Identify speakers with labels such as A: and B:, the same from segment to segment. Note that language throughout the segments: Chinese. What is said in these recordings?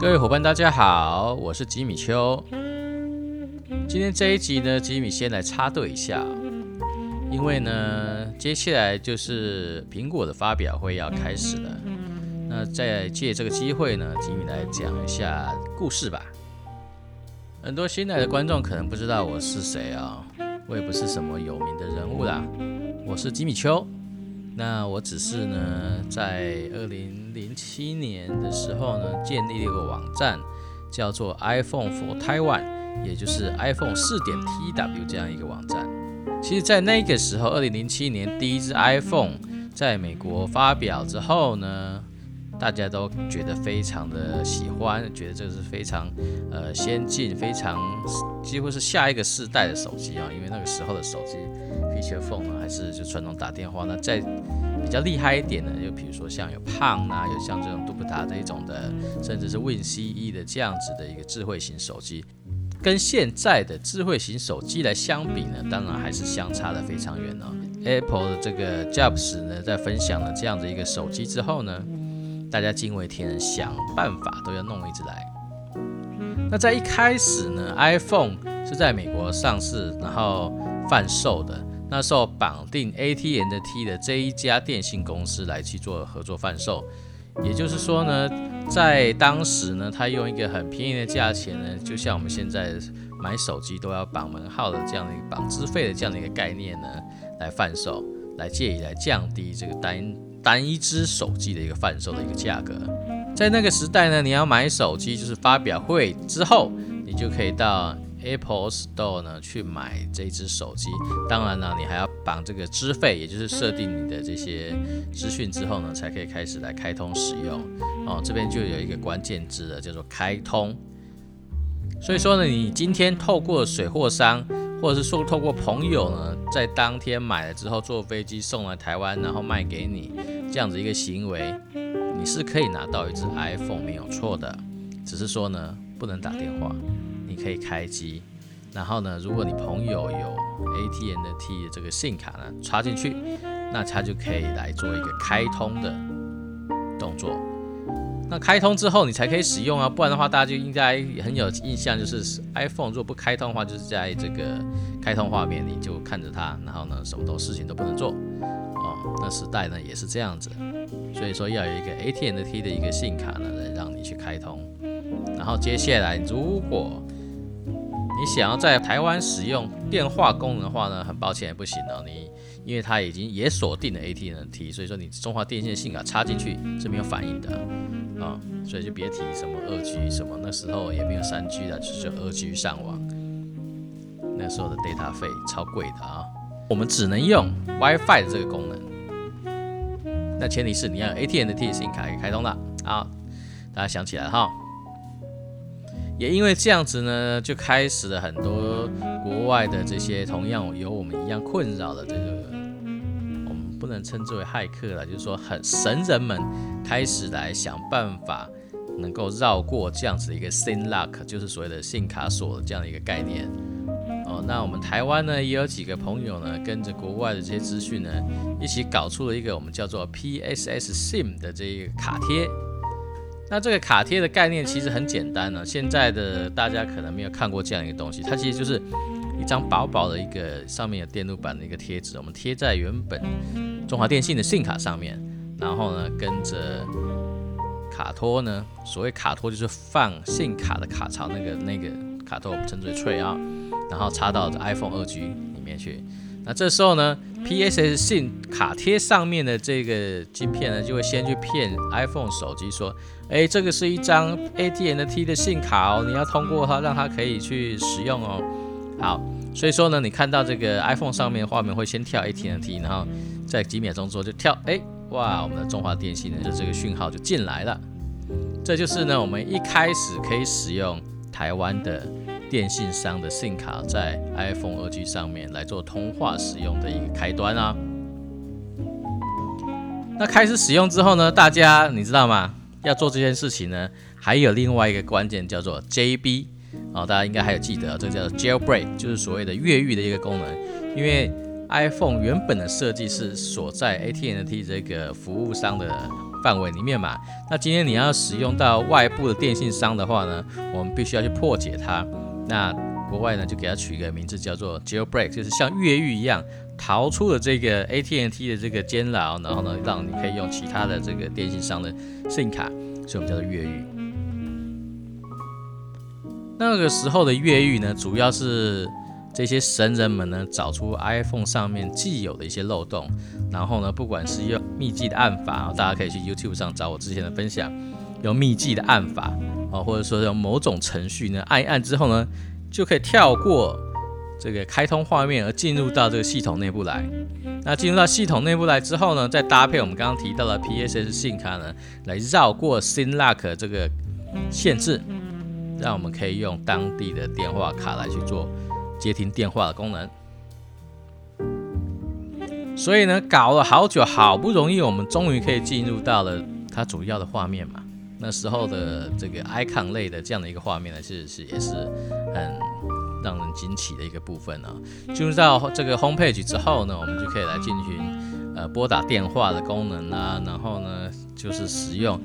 A: 各位伙伴，大家好，我是吉米秋。今天这一集呢，吉米先来插队一下，因为呢，接下来就是苹果的发表会要开始了。那再借这个机会呢，吉米来讲一下故事吧。很多新来的观众可能不知道我是谁啊，我也不是什么有名的人物啦，我是吉米秋。那我只是呢，在二零零七年的时候呢，建立了一个网站，叫做 iPhone for Taiwan，也就是 iPhone 四点 TW 这样一个网站。其实，在那个时候，二零零七年第一只 iPhone 在美国发表之后呢。大家都觉得非常的喜欢，觉得这个是非常呃先进、非常几乎是下一个世代的手机啊。因为那个时候的手机 feature phone 呢，还是就传统打电话。那再比较厉害一点的，就比如说像有胖啊，有像这种杜布达这一种的，甚至是 Win CE 的这样子的一个智慧型手机，跟现在的智慧型手机来相比呢，当然还是相差的非常远哦。Apple 的这个 Jobs 呢，在分享了这样的一个手机之后呢。大家惊为天人，想办法都要弄一只来。那在一开始呢，iPhone 是在美国上市，然后贩售的。那时候绑定 AT&T 的这一家电信公司来去做合作贩售。也就是说呢，在当时呢，他用一个很便宜的价钱呢，就像我们现在买手机都要绑门号的这样的一个绑资费的这样的一个概念呢，来贩售，来借以来降低这个单。单一只手机的一个贩售的一个价格，在那个时代呢，你要买手机就是发表会之后，你就可以到 Apple Store 呢去买这只手机。当然呢，你还要绑这个资费，也就是设定你的这些资讯之后呢，才可以开始来开通使用。哦，这边就有一个关键字了，叫做开通。所以说呢，你今天透过水货商，或者是说透过朋友呢，在当天买了之后，坐飞机送来台湾，然后卖给你，这样子一个行为，你是可以拿到一只 iPhone 没有错的，只是说呢，不能打电话，你可以开机，然后呢，如果你朋友有 AT&T 的这个信卡呢，插进去，那他就可以来做一个开通的动作。那开通之后你才可以使用啊，不然的话大家就应该很有印象，就是 iPhone 如果不开通的话，就是在这个开通画面你就看着它，然后呢什么都事情都不能做。那时代呢也是这样子，所以说要有一个 AT&T 的一个信卡呢来让你去开通。然后接下来如果你想要在台湾使用电话功能的话呢，很抱歉不行哦，你因为它已经也锁定了 AT&T，所以说你中华电信的信卡插进去是没有反应的。啊，所以就别提什么二 G 什么，那时候也没有三 G 的，就是二 G 上网。那时候的 data 费超贵的啊，我们只能用 WiFi 的这个功能。那前提是你要 ATM 的 T 信卡开通的啊，大家想起来哈。也因为这样子呢，就开始了很多国外的这些同样有我们一样困扰的这个。我们不能称之为骇客了，就是说很神人们开始来想办法，能够绕过这样子的一个 Sin lock，就是所谓的信卡锁这样的一个概念。那我们台湾呢也有几个朋友呢，跟着国外的这些资讯呢，一起搞出了一个我们叫做 PSS SIM 的这一个卡贴。那这个卡贴的概念其实很简单呢，现在的大家可能没有看过这样一个东西，它其实就是。一张薄薄的一个上面有电路板的一个贴纸，我们贴在原本中华电信的信卡上面，然后呢，跟着卡托呢，所谓卡托就是放信卡的卡槽，那个那个卡托我们称之为 tray 啊，然后插到 iPhone 二 G 里面去。那这时候呢，PSS 信卡贴上面的这个晶片呢，就会先去骗 iPhone 手机说，哎，这个是一张 AT&T 的信卡哦，你要通过它，让它可以去使用哦。好，所以说呢，你看到这个 iPhone 上面画面会先跳 AT&T，然后在几秒钟之后就跳，哎，哇，我们的中华电信呢的这个讯号就进来了。这就是呢，我们一开始可以使用台湾的电信商的 SIM 卡在 iPhone 二 G 上面来做通话使用的一个开端啊。那开始使用之后呢，大家你知道吗？要做这件事情呢，还有另外一个关键叫做 JB。哦，大家应该还有记得，这个叫 Jailbreak，就是所谓的越狱的一个功能。因为 iPhone 原本的设计是锁在 AT&T 这个服务商的范围里面嘛。那今天你要使用到外部的电信商的话呢，我们必须要去破解它。那国外呢就给它取一个名字叫做 jailbreak，就是像越狱一样逃出了这个 AT&T 的这个监牢，然后呢让你可以用其他的这个电信商的 SIM 卡，所以我们叫做越狱。那个时候的越狱呢，主要是这些神人们呢找出 iPhone 上面既有的一些漏洞，然后呢，不管是用秘技的暗法，大家可以去 YouTube 上找我之前的分享，有秘技的按法啊，或者说用某种程序呢按一按之后呢，就可以跳过这个开通画面而进入到这个系统内部来。那进入到系统内部来之后呢，再搭配我们刚刚提到的 PSS 信卡呢，来绕过 SIM Lock 这个限制。让我们可以用当地的电话卡来去做接听电话的功能。所以呢，搞了好久，好不容易，我们终于可以进入到了它主要的画面嘛。那时候的这个 icon 类的这样的一个画面呢，是是也是很让人惊奇的一个部分啊。进入到这个 home page 之后呢，我们就可以来进行呃拨打电话的功能啊，然后呢就是使用。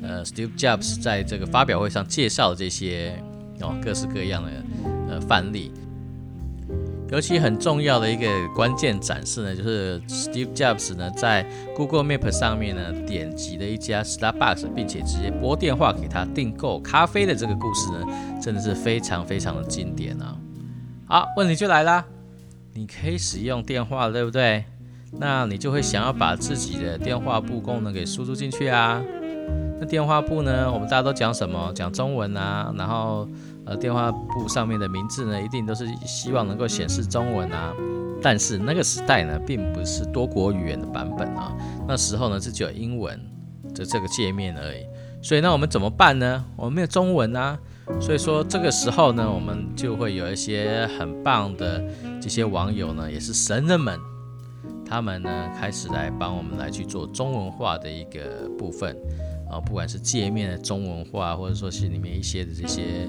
A: 呃，Steve Jobs 在这个发表会上介绍的这些哦，各式各样的呃范例，尤其很重要的一个关键展示呢，就是 Steve Jobs 呢在 Google Map 上面呢点击了一家 Starbucks，并且直接拨电话给他订购咖啡的这个故事呢，真的是非常非常的经典啊！好，问题就来啦，你可以使用电话，对不对？那你就会想要把自己的电话簿功能给输入进去啊。那电话簿呢？我们大家都讲什么？讲中文啊。然后，呃，电话簿上面的名字呢，一定都是希望能够显示中文啊。但是那个时代呢，并不是多国语言的版本啊。那时候呢，是只有英文的这个界面而已。所以那我们怎么办呢？我们没有中文啊。所以说这个时候呢，我们就会有一些很棒的这些网友呢，也是神人们，他们呢开始来帮我们来去做中文化的一个部分。啊，不管是界面的中文化，或者说是里面一些的这些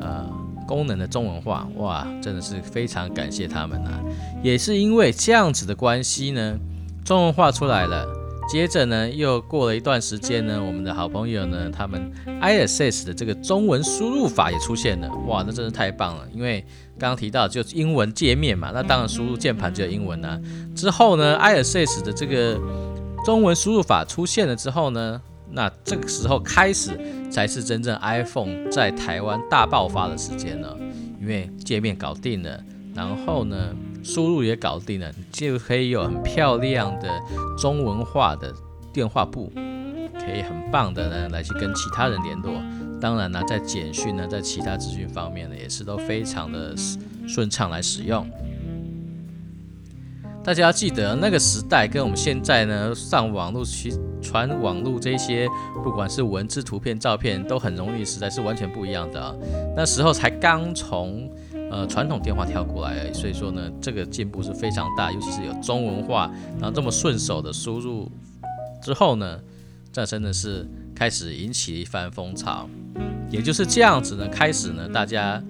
A: 呃功能的中文化，哇，真的是非常感谢他们啊！也是因为这样子的关系呢，中文化出来了。接着呢，又过了一段时间呢，我们的好朋友呢，他们 ISS 的这个中文输入法也出现了，哇，那真是太棒了！因为刚刚提到就是英文界面嘛，那当然输入键盘就有英文啊。之后呢，ISS 的这个中文输入法出现了之后呢，那这个时候开始才是真正 iPhone 在台湾大爆发的时间呢，因为界面搞定了，然后呢，输入也搞定了，就可以有很漂亮的中文化的电话簿，可以很棒的呢来去跟其他人联络。当然呢，在简讯呢，在其他资讯方面呢，也是都非常的顺畅来使用。大家要记得，那个时代跟我们现在呢上网络去传网络这些，不管是文字、图片、照片，都很容易，实在是完全不一样的。那时候才刚从呃传统电话跳过来，所以说呢，这个进步是非常大，尤其是有中文化，然后这么顺手的输入之后呢，这真的是开始引起一番风潮。也就是这样子呢，开始呢，大家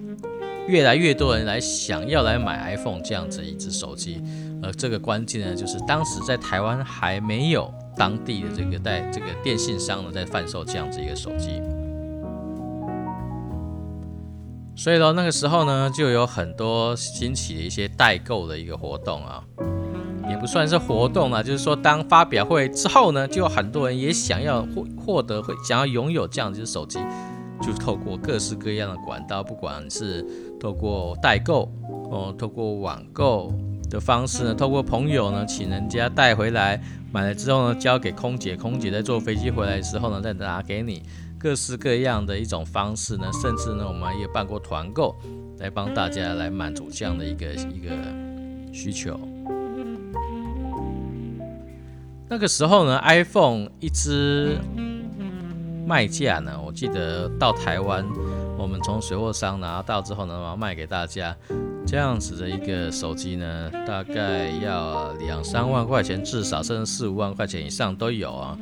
A: 越来越多人来想要来买 iPhone 这样子一只手机。呃，这个关键呢，就是当时在台湾还没有当地的这个在这个电信商呢在贩售这样子一个手机，所以呢，那个时候呢，就有很多兴起的一些代购的一个活动啊，也不算是活动啊，就是说当发表会之后呢，就有很多人也想要获获得会想要拥有这样子的手机，就透过各式各样的管道，不管是透过代购哦，透过网购。的方式呢，透过朋友呢，请人家带回来，买了之后呢，交给空姐，空姐在坐飞机回来的时候呢，再拿给你，各式各样的一种方式呢，甚至呢，我们也办过团购，来帮大家来满足这样的一个一个需求。那个时候呢，iPhone 一只卖价呢，我记得到台湾，我们从水货商拿到之后呢，然后卖给大家。这样子的一个手机呢，大概要两三万块钱，至少甚至四五万块钱以上都有啊。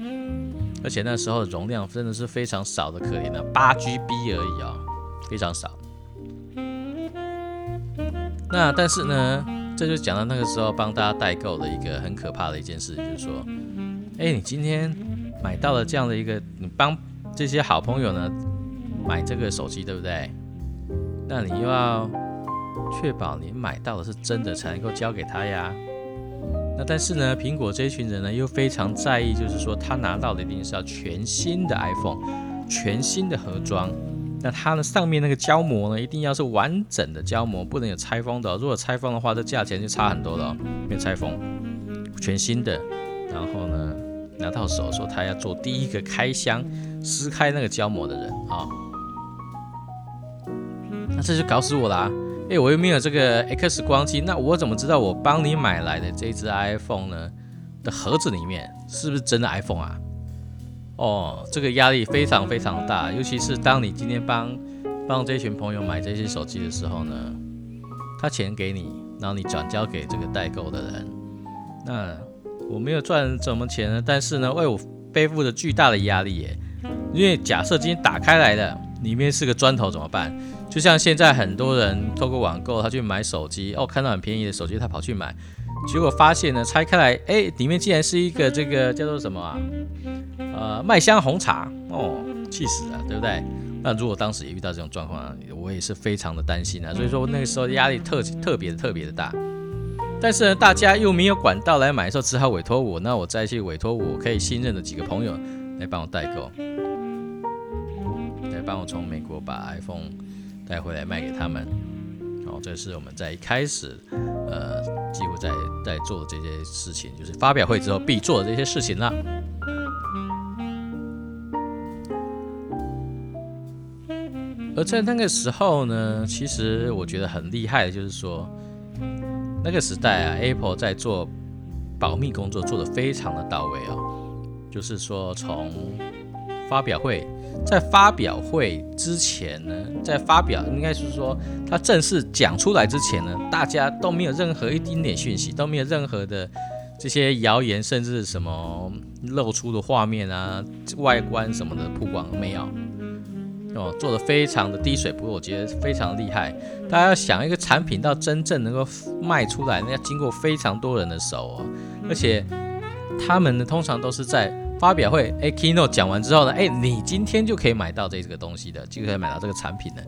A: 而且那时候容量真的是非常少的，可怜的八 GB 而已啊，非常少。那但是呢，这就讲到那个时候帮大家代购的一个很可怕的一件事，就是说，哎，你今天买到了这样的一个，你帮这些好朋友呢买这个手机，对不对？那你又要确保你买到的是真的，才能够交给他呀。那但是呢，苹果这一群人呢，又非常在意，就是说他拿到的一定是要全新的 iPhone，全新的盒装。那它呢上面那个胶膜呢，一定要是完整的胶膜，不能有拆封的。如果拆封的话，这价钱就差很多了。没拆封，全新的。然后呢，拿到手说他要做第一个开箱撕开那个胶膜的人啊。那这就搞死我啦！哎，我又没有这个 X 光机，那我怎么知道我帮你买来的这只 iPhone 呢的盒子里面是不是真的 iPhone 啊？哦，这个压力非常非常大，尤其是当你今天帮帮这群朋友买这些手机的时候呢，他钱给你，然后你转交给这个代购的人，那我没有赚什么钱呢，但是呢，为我背负着巨大的压力耶，因为假设今天打开来的里面是个砖头怎么办？就像现在很多人透过网购，他去买手机哦，看到很便宜的手机，他跑去买，结果发现呢，拆开来，哎，里面竟然是一个这个叫做什么啊？呃，麦香红茶哦，气死了，对不对？那如果当时也遇到这种状况，我也是非常的担心啊。所以说那个时候压力特特别特别的大。但是呢，大家又没有管道来买的时候，只好委托我。那我再去委托我可以信任的几个朋友来帮我代购，帮我从美国把 iPhone。带回来卖给他们，然后，这是我们在一开始，呃，几乎在在做这些事情，就是发表会之后必做的这些事情了。而在那个时候呢，其实我觉得很厉害的，就是说，那个时代啊，Apple 在做保密工作做得非常的到位哦，就是说从发表会。在发表会之前呢，在发表应该是说他正式讲出来之前呢，大家都没有任何一丁点讯息，都没有任何的这些谣言，甚至什么露出的画面啊、外观什么的曝光没有哦，做的非常的滴水不漏，我觉得非常厉害。大家要想一个产品到真正能够卖出来，那要经过非常多人的手哦，而且他们呢通常都是在。发表会，哎，Keynote 讲完之后呢，哎，你今天就可以买到这个东西的，就可以买到这个产品了。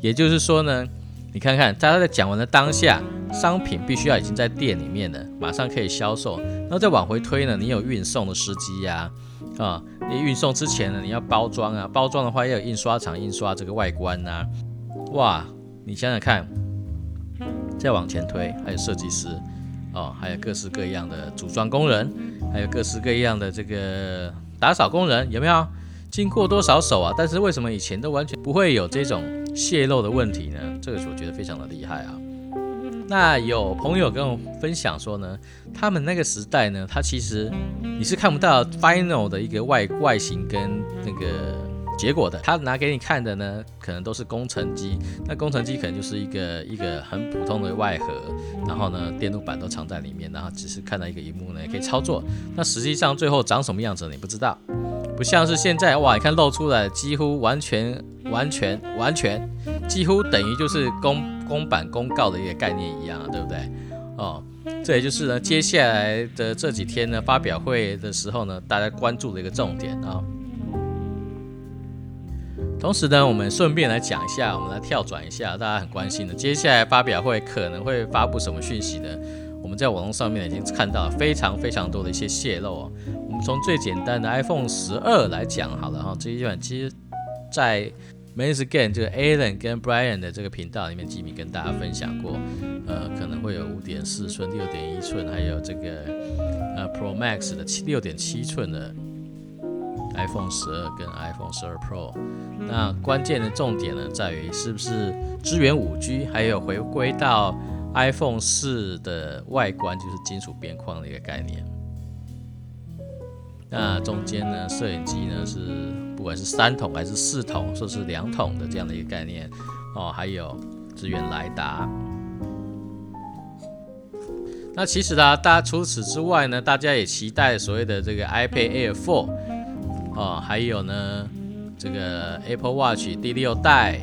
A: 也就是说呢，你看看，在他在讲完的当下，商品必须要已经在店里面了，马上可以销售。然后再往回推呢，你有运送的司机呀，啊，你运送之前呢，你要包装啊，包装的话要有印刷厂印刷这个外观呐，哇，你想想看，再往前推，还有设计师。哦，还有各式各样的组装工人，还有各式各样的这个打扫工人，有没有经过多少手啊？但是为什么以前都完全不会有这种泄露的问题呢？这个我觉得非常的厉害啊。那有朋友跟我分享说呢，他们那个时代呢，他其实你是看不到 final 的一个外外形跟那个。结果的，他拿给你看的呢，可能都是工程机。那工程机可能就是一个一个很普通的外盒，然后呢，电路板都藏在里面，然后只是看到一个荧幕呢，也可以操作。那实际上最后长什么样子你不知道，不像是现在哇，你看露出来几乎完全完全完全，几乎等于就是公公版公告的一个概念一样，对不对？哦，这也就是呢，接下来的这几天呢，发表会的时候呢，大家关注的一个重点啊。同时呢，我们顺便来讲一下，我们来跳转一下，大家很关心的，接下来发表会可能会发布什么讯息呢？我们在网络上面已经看到了非常非常多的一些泄露哦。我们从最简单的 iPhone 十二来讲好了哈，这一款其实，在 m a n s g a n 这个 Alan 跟 Brian 的这个频道里面，吉米跟大家分享过，呃，可能会有五点四寸、六点一寸，还有这个呃 Pro Max 的七六点七寸的。iPhone 十二跟 iPhone 十二 Pro，那关键的重点呢，在于是不是支援五 G，还有回归到 iPhone 四的外观，就是金属边框的一个概念。那中间呢，摄影机呢是不管是三筒还是四筒，说是两筒的这样的一个概念哦，还有支援雷达。那其实呢，大家除此之外呢，大家也期待所谓的这个 iPad Air 4。哦，还有呢，这个 Apple Watch 第六代，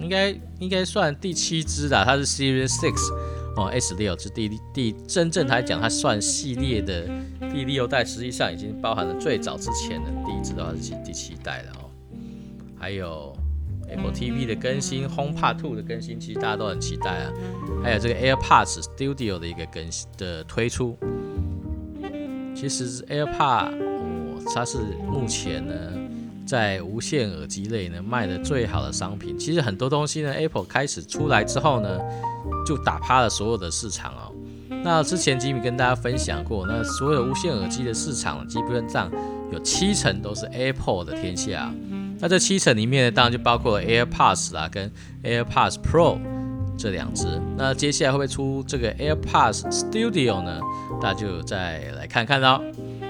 A: 应该应该算第七支的，它是 Series Six，哦，S 六是第第真正来讲，它算系列的第六代实际上已经包含了最早之前的第一支的话是第七代了哦，还有 Apple TV 的更新，HomePod Two 的更新，其实大家都很期待啊。还有这个 AirPods Studio 的一个更新的推出，其实 AirPod，它是目前呢在无线耳机类呢卖的最好的商品。其实很多东西呢，Apple 开始出来之后呢，就打趴了所有的市场哦。那之前吉米跟大家分享过，那所有无线耳机的市场基本上有七成都是 Apple 的天下。那这七成里面呢，当然就包括 AirPods 啦，跟 AirPods Pro 这两只。那接下来会不会出这个 AirPods Studio 呢？大家就再来看看喽。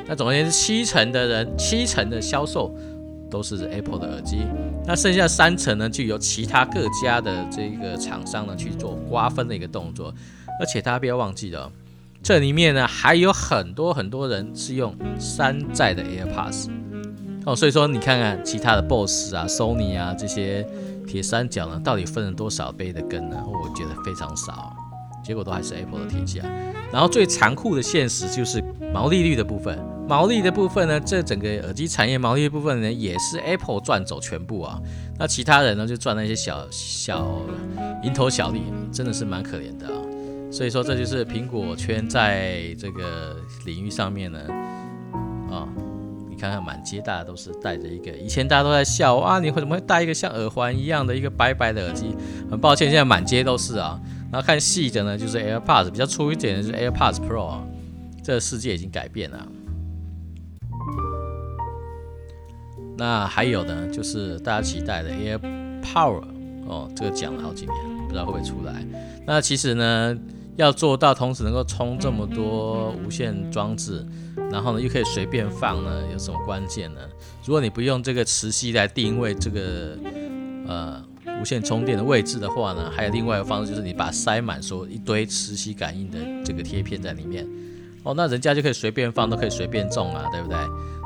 A: 那总而言之，七成的人，七成的销售都是 Apple 的耳机。那剩下三成呢，就由其他各家的这个厂商呢去做瓜分的一个动作。而且大家不要忘记了，这里面呢还有很多很多人是用山寨的 AirPods 哦，所以说你看看其他的 BOSS 啊、Sony 啊这些铁三角呢，到底分了多少杯的羹呢？我觉得非常少，结果都还是 Apple 的天下。然后最残酷的现实就是毛利率的部分，毛利的部分呢，这整个耳机产业毛利的部分呢，也是 Apple 赚走全部啊。那其他人呢，就赚那些小小蝇头小利，真的是蛮可怜的啊。所以说，这就是苹果圈在这个领域上面呢，啊，你看看满街大家都是戴着一个，以前大家都在笑啊，你会怎么会戴一个像耳环一样的一个白白的耳机？很抱歉，现在满街都是啊。然后看细的呢，就是 AirPods，比较粗一点的是 AirPods Pro 啊。这个世界已经改变了。那还有呢，就是大家期待的 AirPower 哦，这个讲了好几年，不知道会不会出来。那其实呢？要做到同时能够充这么多无线装置，然后呢又可以随便放呢，有什么关键呢？如果你不用这个磁吸来定位这个呃无线充电的位置的话呢，还有另外一个方式就是你把塞满说一堆磁吸感应的这个贴片在里面，哦，那人家就可以随便放，都可以随便种啊，对不对？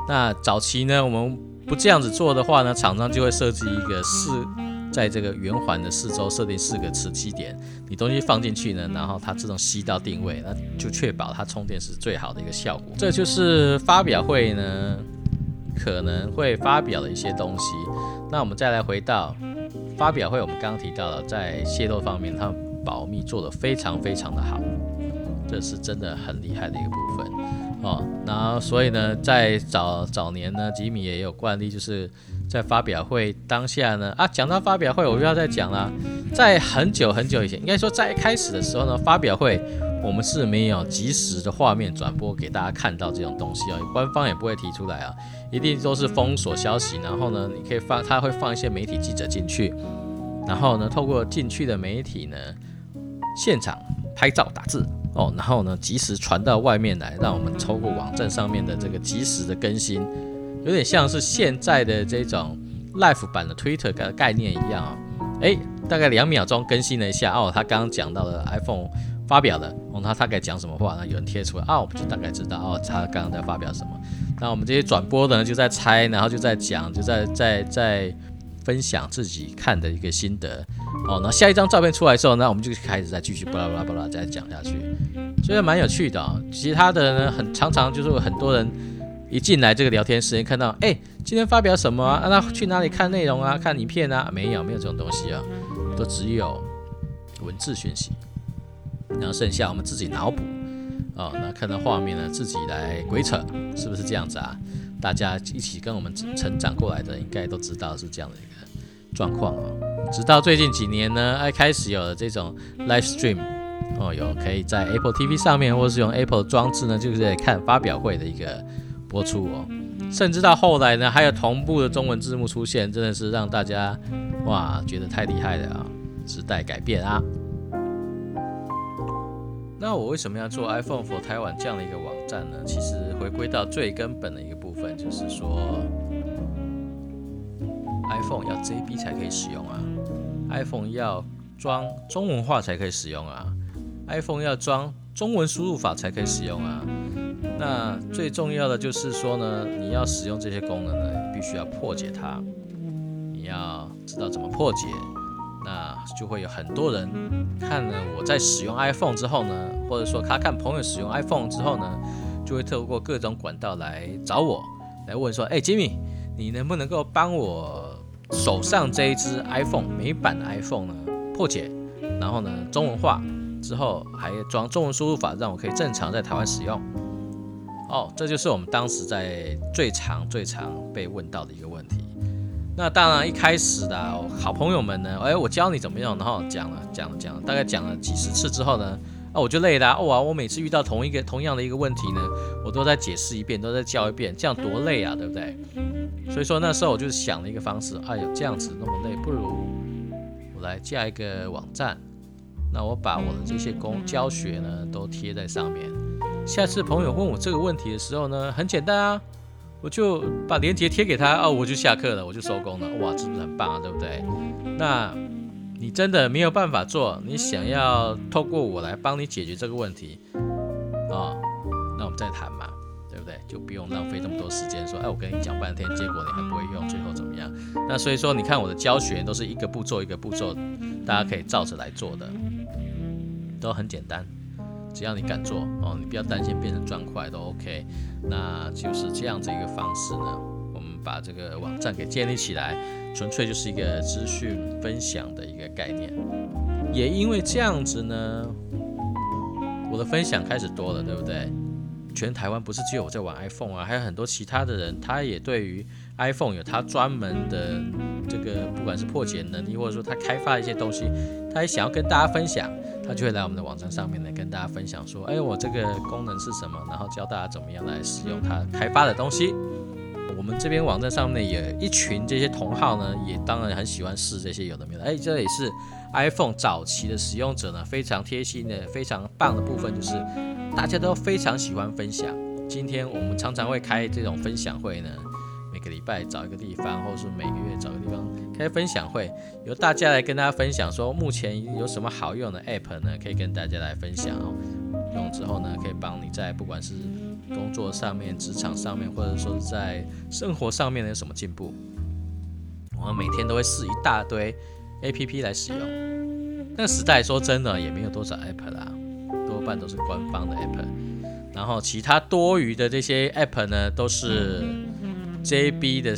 A: 那早期呢，我们不这样子做的话呢，厂商就会设计一个四。在这个圆环的四周设定四个磁吸点，你东西放进去呢，然后它自动吸到定位，那就确保它充电是最好的一个效果。这就是发表会呢可能会发表的一些东西。那我们再来回到发表会，我们刚刚提到了在泄露方面，它保密做得非常非常的好，这是真的很厉害的一个部分哦。然后所以呢，在早早年呢，吉米也有惯例就是。在发表会当下呢，啊，讲到发表会，我又要再讲了。在很久很久以前，应该说在一开始的时候呢，发表会我们是没有及时的画面转播给大家看到这种东西啊，官方也不会提出来啊，一定都是封锁消息。然后呢，你可以放，他会放一些媒体记者进去，然后呢，透过进去的媒体呢，现场拍照打字哦，然后呢，及时传到外面来，让我们透过网站上面的这个及时的更新。有点像是现在的这种 Live 版的 Twitter 的概念一样啊，哎，大概两秒钟更新了一下哦，他刚刚讲到了 iPhone 发表的，哦，他大概讲什么话，那有人贴出来啊，我们就大概知道哦，他刚刚在发表什么。那我们这些转播的呢，就在猜，然后就在讲，就在在在分享自己看的一个心得。哦，那下一张照片出来之后，那我们就开始再继续巴拉巴拉巴拉再讲下去，所以蛮有趣的啊。其他的呢，很常常就是很多人。一进来这个聊天室，看到哎，今天发表什么啊？那去哪里看内容啊？看影片啊？没有，没有这种东西啊，都只有文字讯息。然后剩下我们自己脑补哦，那看到画面呢，自己来鬼扯，是不是这样子啊？大家一起跟我们成长过来的，应该都知道是这样的一个状况啊。直到最近几年呢，哎，开始有了这种 live stream 哦，有可以在 Apple TV 上面，或是用 Apple 装置呢，就是在看发表会的一个。播出哦，甚至到后来呢，还有同步的中文字幕出现，真的是让大家哇觉得太厉害了啊！时代改变啊！那我为什么要做 iPhone for 台湾这样的一个网站呢？其实回归到最根本的一个部分，就是说 iPhone 要 JB 才可以使用啊，iPhone 要装中文化才可以使用啊，iPhone 要装中文输入法才可以使用啊。那最重要的就是说呢，你要使用这些功能呢，必须要破解它。你要知道怎么破解，那就会有很多人看了我在使用 iPhone 之后呢，或者说他看朋友使用 iPhone 之后呢，就会透过各种管道来找我，来问说：“哎，吉米，你能不能够帮我手上这一支 iPhone 美版的 iPhone 呢破解，然后呢中文化之后还装中文输入法，让我可以正常在台湾使用？”哦，这就是我们当时在最常、最常被问到的一个问题。那当然，一开始的好朋友们呢，哎，我教你怎么用，然后讲了、讲了、讲了，大概讲了几十次之后呢，啊，我就累了。哇，我每次遇到同一个、同样的一个问题呢，我都在解释一遍，都在教一遍，这样多累啊，对不对？所以说那时候我就想了一个方式，哎呦，这样子那么累，不如我来架一个网站，那我把我的这些工教学呢都贴在上面。下次朋友问我这个问题的时候呢，很简单啊，我就把链接贴给他哦，我就下课了，我就收工了。哇，是不是很棒啊？对不对？那你真的没有办法做，你想要透过我来帮你解决这个问题啊？那我们再谈嘛，对不对？就不用浪费那么多时间说，哎，我跟你讲半天，结果你还不会用，最后怎么样？那所以说，你看我的教学都是一个步骤一个步骤，大家可以照着来做的，都很简单。只要你敢做哦，你不要担心变成砖块都 OK，那就是这样子一个方式呢。我们把这个网站给建立起来，纯粹就是一个资讯分享的一个概念。也因为这样子呢，我的分享开始多了，对不对？全台湾不是只有我在玩 iPhone 啊，还有很多其他的人，他也对于 iPhone 有他专门的这个，不管是破解能力，或者说他开发一些东西，他也想要跟大家分享。他就会来我们的网站上面呢，跟大家分享说，哎，我这个功能是什么，然后教大家怎么样来使用他开发的东西。我们这边网站上面也一群这些同好呢，也当然很喜欢试这些有的没的。哎，这也是 iPhone 早期的使用者呢，非常贴心的、非常棒的部分，就是大家都非常喜欢分享。今天我们常常会开这种分享会呢。每个礼拜找一个地方，或者是每个月找个地方开分享会，由大家来跟大家分享，说目前有什么好用的 App 呢？可以跟大家来分享哦。用之后呢，可以帮你在不管是工作上面、职场上面，或者说在生活上面有什么进步。我们每天都会试一大堆 App 来使用。那个时代说真的也没有多少 App 啦，多半都是官方的 App。然后其他多余的这些 App 呢，都是。JB 的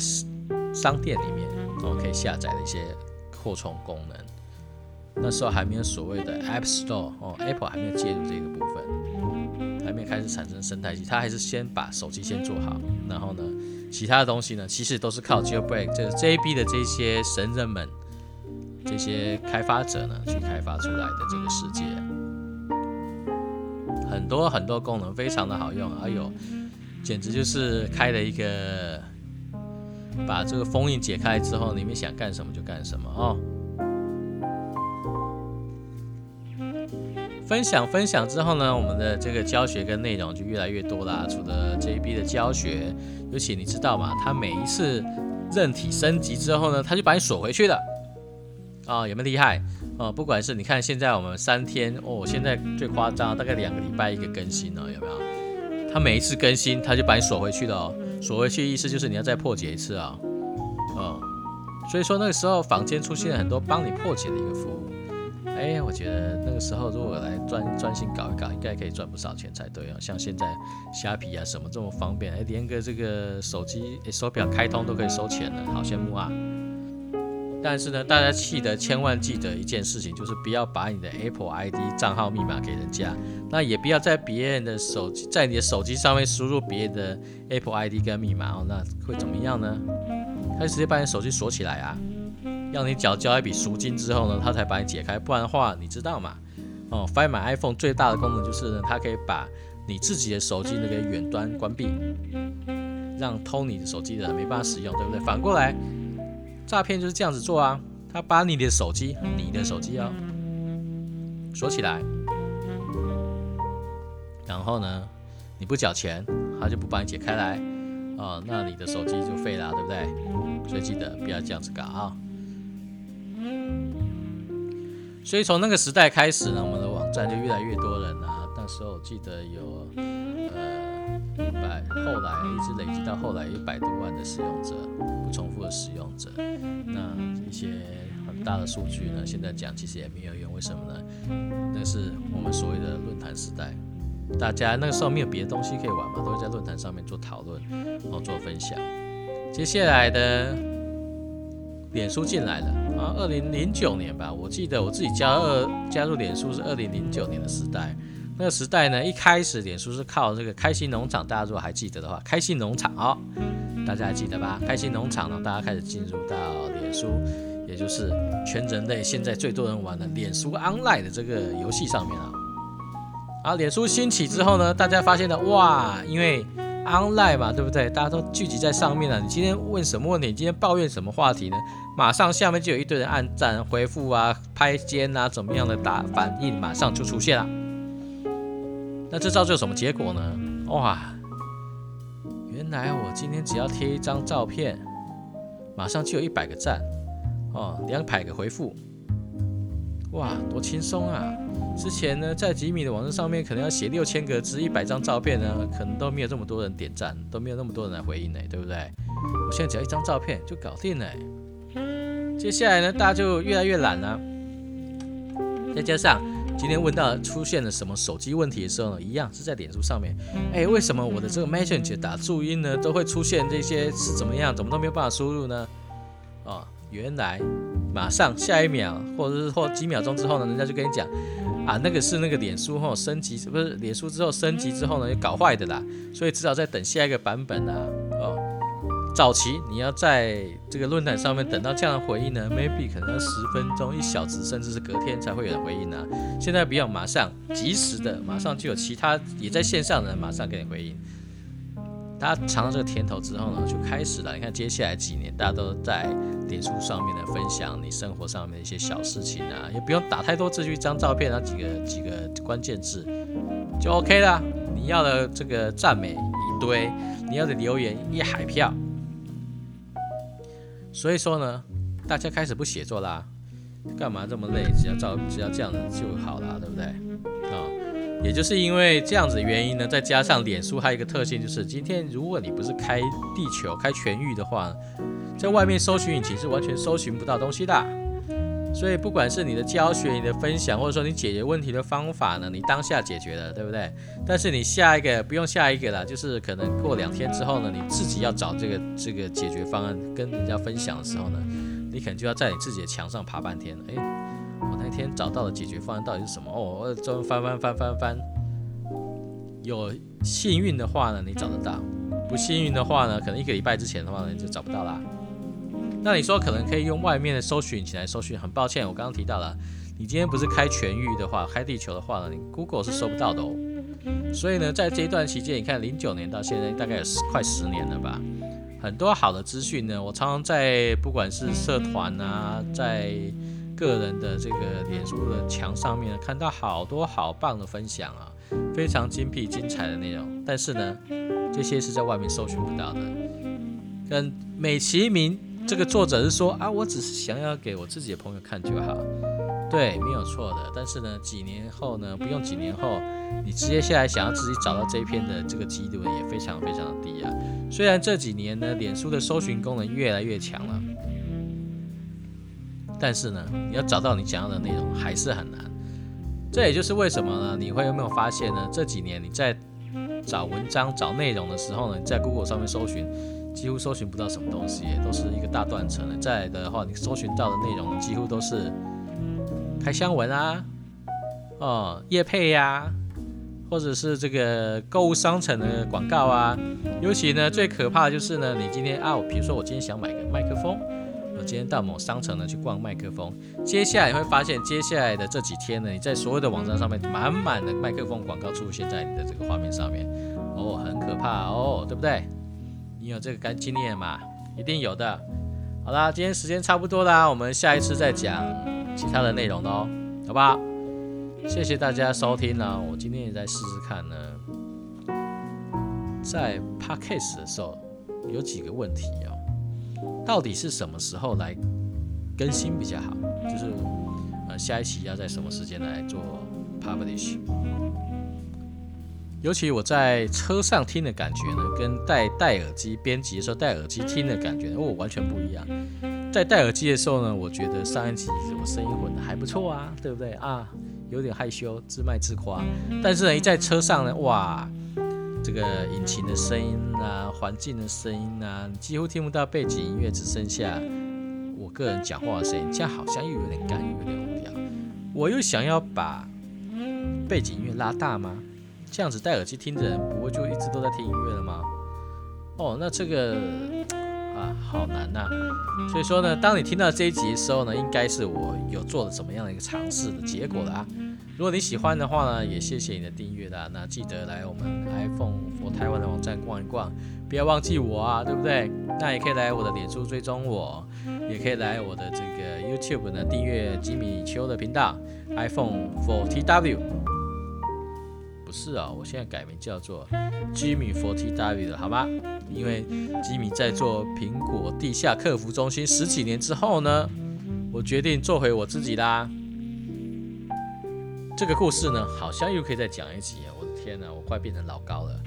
A: 商店里面，哦，可以下载的一些扩充功能。那时候还没有所谓的 App Store，哦，Apple 还没有介入这个部分，还没有开始产生生态系，它还是先把手机先做好，然后呢，其他的东西呢，其实都是靠 Jailbreak，就是 JB 的这些神人们、这些开发者呢，去开发出来的这个世界。很多很多功能非常的好用，哎呦，简直就是开了一个。把这个封印解开之后，你们想干什么就干什么哦。分享分享之后呢，我们的这个教学跟内容就越来越多啦。除了 JB 的教学，尤其你知道吗？他每一次韧体升级之后呢，他就把你锁回去了。啊，有没有厉害？哦，不管是你看现在我们三天哦，现在最夸张，大概两个礼拜一个更新了，有没有？他每一次更新，他就把你锁回去了哦。锁回去意思就是你要再破解一次啊，哦，所以说那个时候房间出现了很多帮你破解的一个服务，哎，我觉得那个时候如果来专专心搞一搞，应该可以赚不少钱才对啊。像现在虾皮啊什么这么方便，哎，连个这个手机手表开通都可以收钱了，好羡慕啊！但是呢，大家记得千万记得一件事情，就是不要把你的 Apple ID 账号密码给人家，那也不要在别人的手机，在你的手机上面输入别人的 Apple ID 跟密码哦，那会怎么样呢？他直接把你手机锁起来啊，要你缴交一笔赎金之后呢，他才把你解开，不然的话，你知道吗？哦，Find My iPhone 最大的功能就是呢，它可以把你自己的手机那个远端关闭，让偷你的手机的人没办法使用，对不对？反过来。诈骗就是这样子做啊，他把你的手机，你的手机啊锁起来，然后呢，你不缴钱，他就不帮你解开来，哦，那你的手机就废了，对不对？所以记得不要这样子搞啊。所以从那个时代开始呢，我们的网站就越来越多人啊。那时候我记得有呃百，后来一直累积到后来一百多万的使用者。不重复的使用者，那一些很大的数据呢？现在讲其实也没有用，为什么呢？那是我们所谓的论坛时代，大家那个时候没有别的东西可以玩嘛，都会在论坛上面做讨论，然后做分享。接下来的脸书进来了啊，二零零九年吧，我记得我自己加二加入脸书是二零零九年的时代。那个时代呢，一开始脸书是靠这个开心农场，大家如果还记得的话，开心农场哦，大家还记得吧？开心农场呢，大家开始进入到脸书，也就是全人类现在最多人玩的脸书 Online 的这个游戏上面啊。啊，脸书兴起之后呢，大家发现了哇，因为 Online 嘛，对不对？大家都聚集在上面了。你今天问什么问题？你今天抱怨什么话题呢？马上下面就有一堆人按赞、回复啊、拍肩啊，怎么样的打反应，马上就出现了。那这造就什么结果呢？哇，原来我今天只要贴一张照片，马上就有一百个赞，哦，两百个回复，哇，多轻松啊！之前呢，在吉米的网站上面，可能要写六千个字、一百张照片呢，可能都没有这么多人点赞，都没有那么多人来回应呢，对不对？我现在只要一张照片就搞定了。接下来呢，大家就越来越懒了，再加上今天问到出现了什么手机问题的时候呢，一样是在脸书上面。哎，为什么我的这个 Messenger 打注音呢，都会出现这些是怎么样？怎么都没有办法输入呢？哦，原来马上下一秒，或者是或几秒钟之后呢，人家就跟你讲。啊，那个是那个脸书后升级，不是脸书之后升级之后呢，搞坏的啦，所以至少在等下一个版本啊。早期你要在这个论坛上面等到这样的回应呢，maybe 可能要十分钟、一小时，甚至是隔天才会有人回应啊。现在不用，马上及时的，马上就有其他也在线上的人马上给你回应。大家尝到这个甜头之后呢，就开始了。你看接下来几年，大家都在脸书上面的分享你生活上面的一些小事情啊，也不用打太多字，就一张照片，然后几个几个关键字就 OK 了。你要的这个赞美一堆，你要的留言一海票。所以说呢，大家开始不写作啦，干嘛这么累？只要照只要这样子就好了，对不对？啊。也就是因为这样子的原因呢，再加上脸书还有一个特性，就是今天如果你不是开地球、开全域的话，在外面搜寻引擎是完全搜寻不到东西的。所以不管是你的教学、你的分享，或者说你解决问题的方法呢，你当下解决了，对不对？但是你下一个不用下一个了，就是可能过两天之后呢，你自己要找这个这个解决方案跟人家分享的时候呢，你可能就要在你自己的墙上爬半天，哎。我那天找到的解决方案到底是什么？哦，我专翻翻翻翻翻。有幸运的话呢，你找得到；不幸运的话呢，可能一个礼拜之前的话呢，你就找不到啦。那你说可能可以用外面的搜寻引擎来搜寻？很抱歉，我刚刚提到了，你今天不是开全域的话，开地球的话呢，你 Google 是搜不到的哦。所以呢，在这一段期间，你看零九年到现在大概有十快十年了吧，很多好的资讯呢，我常常在不管是社团啊，在个人的这个脸书的墙上面看到好多好棒的分享啊，非常精辟精彩的内容。但是呢，这些是在外面搜寻不到的。跟美其名这个作者是说啊，我只是想要给我自己的朋友看就好。对，没有错的。但是呢，几年后呢，不用几年后，你接下来想要自己找到这一篇的这个几率也非常非常的低啊。虽然这几年呢，脸书的搜寻功能越来越强了。但是呢，你要找到你想要的内容还是很难。这也就是为什么呢？你会有没有发现呢？这几年你在找文章、找内容的时候呢，在 Google 上面搜寻，几乎搜寻不到什么东西，都是一个大断层。再来的话，你搜寻到的内容几乎都是开箱文啊，哦，叶配呀，或者是这个购物商城的广告啊。尤其呢，最可怕的就是呢，你今天啊，比如说我今天想买个麦克风。我今天到某商城呢去逛麦克风，接下来你会发现，接下来的这几天呢，你在所有的网站上面满满的麦克风广告出现在你的这个画面上面，哦，很可怕哦，对不对？你有这个干经验吗？一定有的。好啦，今天时间差不多啦，我们下一次再讲其他的内容喽，好不好？谢谢大家收听呢，我今天也在试试看呢，在 podcast 的时候有几个问题哦。到底是什么时候来更新比较好？就是呃，下一期要在什么时间来做 publish？尤其我在车上听的感觉呢，跟戴戴耳机编辑的时候戴耳机听的感觉，哦，完全不一样。在戴耳机的时候呢，我觉得上一集我声音混的还不错啊，对不对啊？有点害羞，自卖自夸。但是呢，一在车上呢，哇，这个引擎的声音啊，环境的声音啊，几乎听不到背景音乐，只剩下我个人讲话的声音，这样好像又有点干，又有点无聊。我又想要把背景音乐拉大吗？这样子戴耳机听的人，不会就一直都在听音乐了吗？哦，那这个。啊，好难呐！所以说呢，当你听到这一集的时候呢，应该是我有做了怎么样的一个尝试的结果了啊。如果你喜欢的话呢，也谢谢你的订阅啦。那记得来我们 iPhone for 台湾的网站逛一逛，不要忘记我啊，对不对？那也可以来我的脸书追踪我，也可以来我的这个 YouTube 呢订阅吉米秋的频道 iPhone for TW。是啊，我现在改名叫做 Jimmy for TW 了，好吗？因为吉米在做苹果地下客服中心十几年之后呢，我决定做回我自己啦。这个故事呢，好像又可以再讲一集啊！我的天哪，我快变成老高了。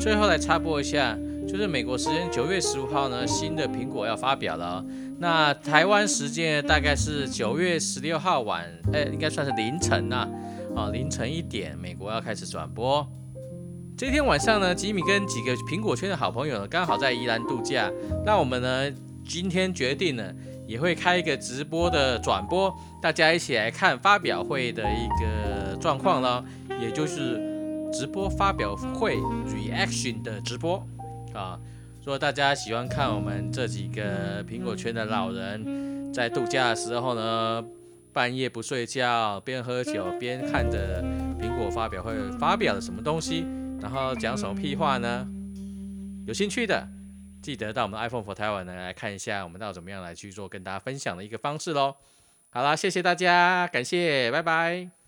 A: 最后来插播一下，就是美国时间九月十五号呢，新的苹果要发表了。那台湾时间大概是九月十六号晚，哎，应该算是凌晨呐，啊凌晨一点，美国要开始转播。这天晚上呢，吉米跟几个苹果圈的好朋友呢，刚好在宜兰度假。那我们呢，今天决定呢，也会开一个直播的转播，大家一起来看发表会的一个状况了，也就是直播发表会 reaction 的直播啊。如果大家喜欢看我们这几个苹果圈的老人在度假的时候呢，半夜不睡觉，边喝酒边看着苹果发表会发表了什么东西。然后讲什么屁话呢？有兴趣的，记得到我们的 iPhone for Taiwan 来看一下，我们到怎么样来去做跟大家分享的一个方式喽。好啦，谢谢大家，感谢，拜拜。